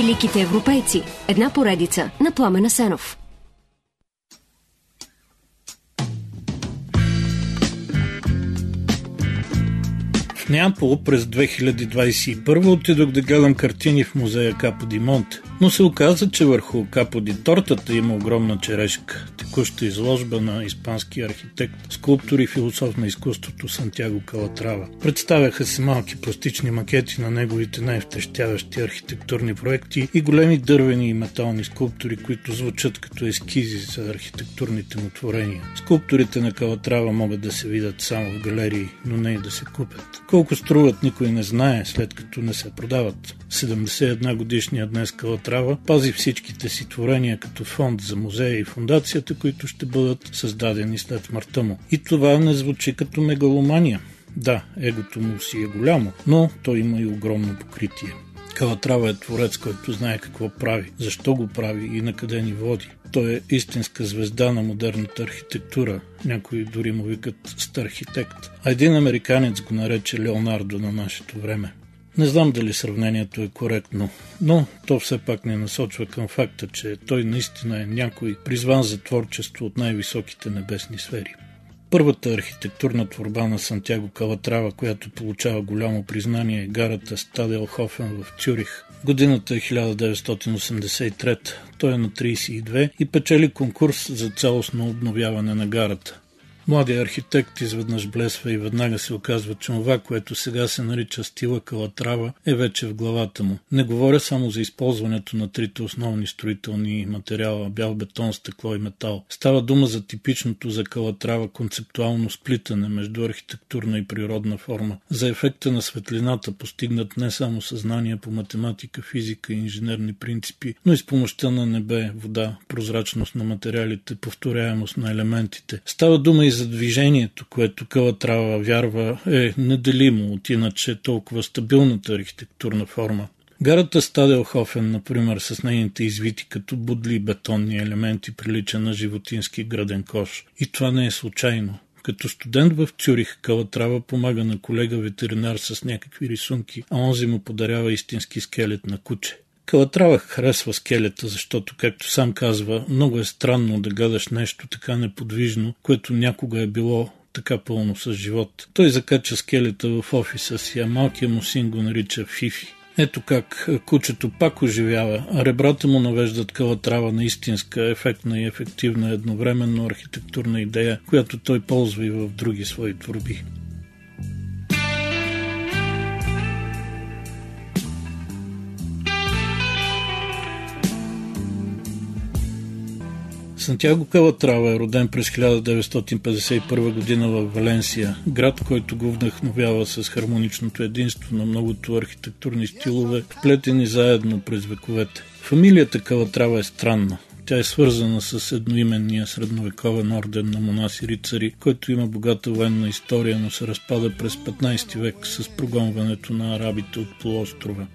Великите европейци. Една поредица на Пламена Сенов. Неапол през 2021 отидох да гледам картини в музея Капо Ди Монте. Но се оказа, че върху Капо Ди тортата има огромна черешка. Текуща изложба на испански архитект, скулптор и философ на изкуството Сантьяго Калатрава. Представяха се малки пластични макети на неговите най-втрещяващи архитектурни проекти и големи дървени и метални скулптури, които звучат като ескизи за архитектурните му творения. Скулптурите на Калатрава могат да се видят само в галерии, но не и да се купят. Колко струват никой не знае, след като не се продават. 71 годишния днес Калатрава пази всичките си творения като фонд за музея и фундацията, които ще бъдат създадени след смъртта му. И това не звучи като мегаломания. Да, егото му си е голямо, но той има и огромно покритие. Калатрава е творец, който знае какво прави, защо го прави и на къде ни води. Той е истинска звезда на модерната архитектура. Някои дори му викат стархитект. А един американец го нарече Леонардо на нашето време. Не знам дали сравнението е коректно, но то все пак не насочва към факта, че той наистина е някой призван за творчество от най-високите небесни сфери. Първата архитектурна творба на Сантяго Калатрава, която получава голямо признание е гарата Стаделхофен в Цюрих. Годината е 1983. Той е на 32 и печели конкурс за цялостно обновяване на гарата. Младият архитект изведнъж блесва и веднага се оказва, че това, което сега се нарича стила калатрава, е вече в главата му. Не говоря само за използването на трите основни строителни материала – бял бетон, стъкло и метал. Става дума за типичното за калатрава концептуално сплитане между архитектурна и природна форма, за ефекта на светлината, постигнат не само съзнание по математика, физика и инженерни принципи, но и с помощта на небе, вода, прозрачност на материалите, повторяемост на елементите. Става дума и за движението, което Калатрава вярва е неделимо от иначе толкова стабилната архитектурна форма. Гарата Стаделхофен, например, с нейните извити като будли бетонни елементи, прилича на животински граден кош. И това не е случайно. Като студент в Цюрих, Калатрава помага на колега ветеринар с някакви рисунки, а онзи му подарява истински скелет на куче. Калатрава харесва скелета, защото, както сам казва, много е странно да гадаш нещо така неподвижно, което някога е било така пълно с живот. Той закача скелета в офиса си, а малкият му син го нарича Фифи. Ето как кучето пак оживява, а ребрата му навеждат калатрава на истинска, ефектна и ефективна едновременно архитектурна идея, която той ползва и в други свои творби. Сантьяго Калатрава е роден през 1951 година в Валенсия, град, който го вдъхновява с хармоничното единство на многото архитектурни стилове, вплетени заедно през вековете. Фамилията Калатрава е странна. Тя е свързана с едноименния средновековен орден на монаси рицари, който има богата военна история, но се разпада през 15 век с прогонването на арабите от полуострова.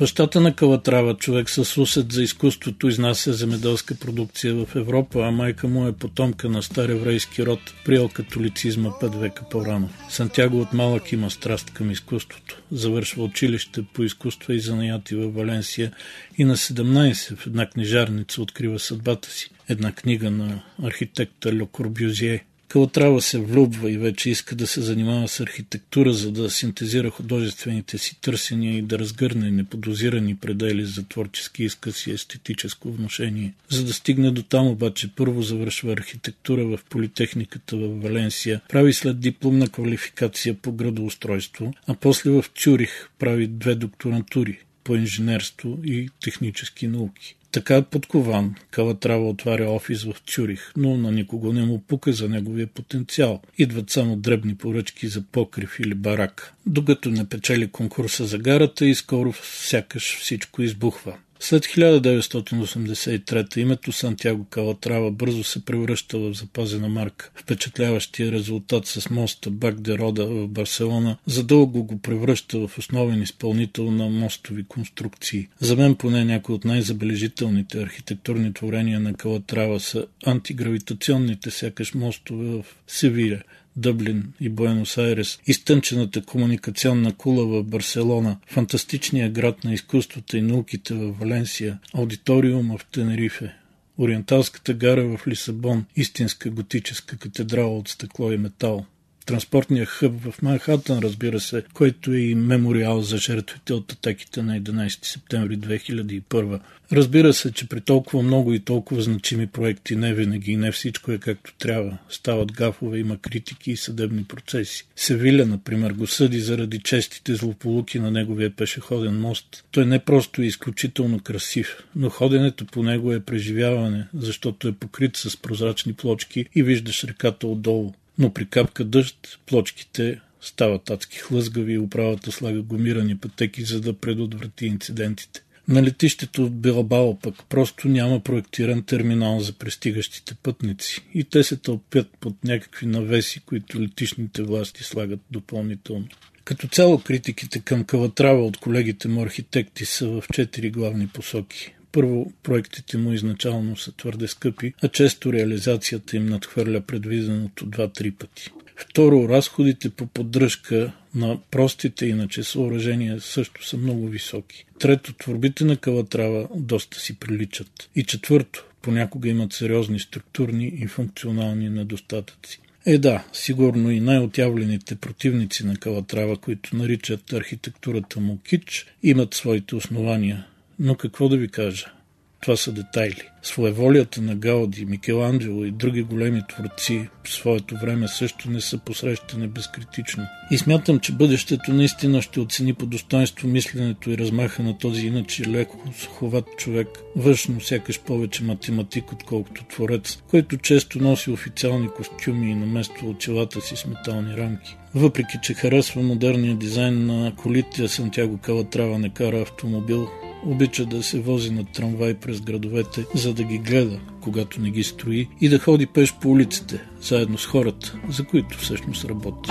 Бащата на Калатрава, човек с усет за изкуството, изнася земеделска продукция в Европа, а майка му е потомка на стар еврейски род, приел католицизма пет века по-рано. Сантяго от малък има страст към изкуството. Завършва училище по изкуства и занаяти в Валенсия и на 17 в една книжарница открива съдбата си. Една книга на архитекта Ле Корбюзие Калатрава се влюбва и вече иска да се занимава с архитектура, за да синтезира художествените си търсения и да разгърне неподозирани предели за творчески изказ и естетическо вношение. За да стигне до там обаче първо завършва архитектура в Политехниката в Валенсия, прави след дипломна квалификация по градоустройство, а после в Цюрих прави две докторантури по инженерство и технически науки. Така подкован, Калатрава отваря офис в Цюрих, но на никого не му пука за неговия потенциал. Идват само дребни поръчки за покрив или барак. Докато не печели конкурса за гарата и скоро сякаш всичко избухва. След 1983 името Сантьяго Калатрава бързо се превръща в запазена марка. Впечатляващия резултат с моста Бак де Рода в Барселона задълго го превръща в основен изпълнител на мостови конструкции. За мен поне някои от най-забележителните архитектурни творения на Калатрава са антигравитационните сякаш мостове в Севиля – Дъблин и Буенос Айрес, изтънчената комуникационна кула в Барселона, фантастичния град на изкуствата и науките в Валенсия, аудиториума в Тенерифе, Ориенталската гара в Лисабон, истинска готическа катедрала от стъкло и метал – транспортния хъб в Манхатън, разбира се, който е и мемориал за жертвите от атаките на 11 септември 2001. Разбира се, че при толкова много и толкова значими проекти не винаги и не всичко е както трябва. Стават гафове, има критики и съдебни процеси. Севиля, например, го съди заради честите злополуки на неговия пешеходен мост. Той не просто е изключително красив, но ходенето по него е преживяване, защото е покрит с прозрачни плочки и виждаш реката отдолу но при капка дъжд плочките стават адски хлъзгави и управата слага гумирани пътеки, за да предотврати инцидентите. На летището от Билбао пък просто няма проектиран терминал за пристигащите пътници и те се тълпят под някакви навеси, които летишните власти слагат допълнително. Като цяло критиките към Калатрава от колегите му архитекти са в четири главни посоки. Първо, проектите му изначално са твърде скъпи, а често реализацията им надхвърля предвиденото 2-3 пъти. Второ, разходите по поддръжка на простите иначе съоръжения също са много високи. Трето, творбите на Калатрава доста си приличат. И четвърто, понякога имат сериозни структурни и функционални недостатъци. Е да, сигурно и най-отявлените противници на Калатрава, които наричат архитектурата му кич, имат своите основания. Но какво да ви кажа? Това са детайли. Своеволията на Гауди, Микеланджело и други големи творци в своето време също не са посрещани безкритично. И смятам, че бъдещето наистина ще оцени по достоинство мисленето и размаха на този иначе леко суховат човек, външно сякаш повече математик, отколкото творец, който често носи официални костюми и намества очилата си с метални рамки. Въпреки, че харесва модерния дизайн на колите, Сантяго Калатрава не кара автомобил, Обича да се вози на трамвай през градовете, за да ги гледа, когато не ги строи, и да ходи пеш по улиците, заедно с хората, за които всъщност работи.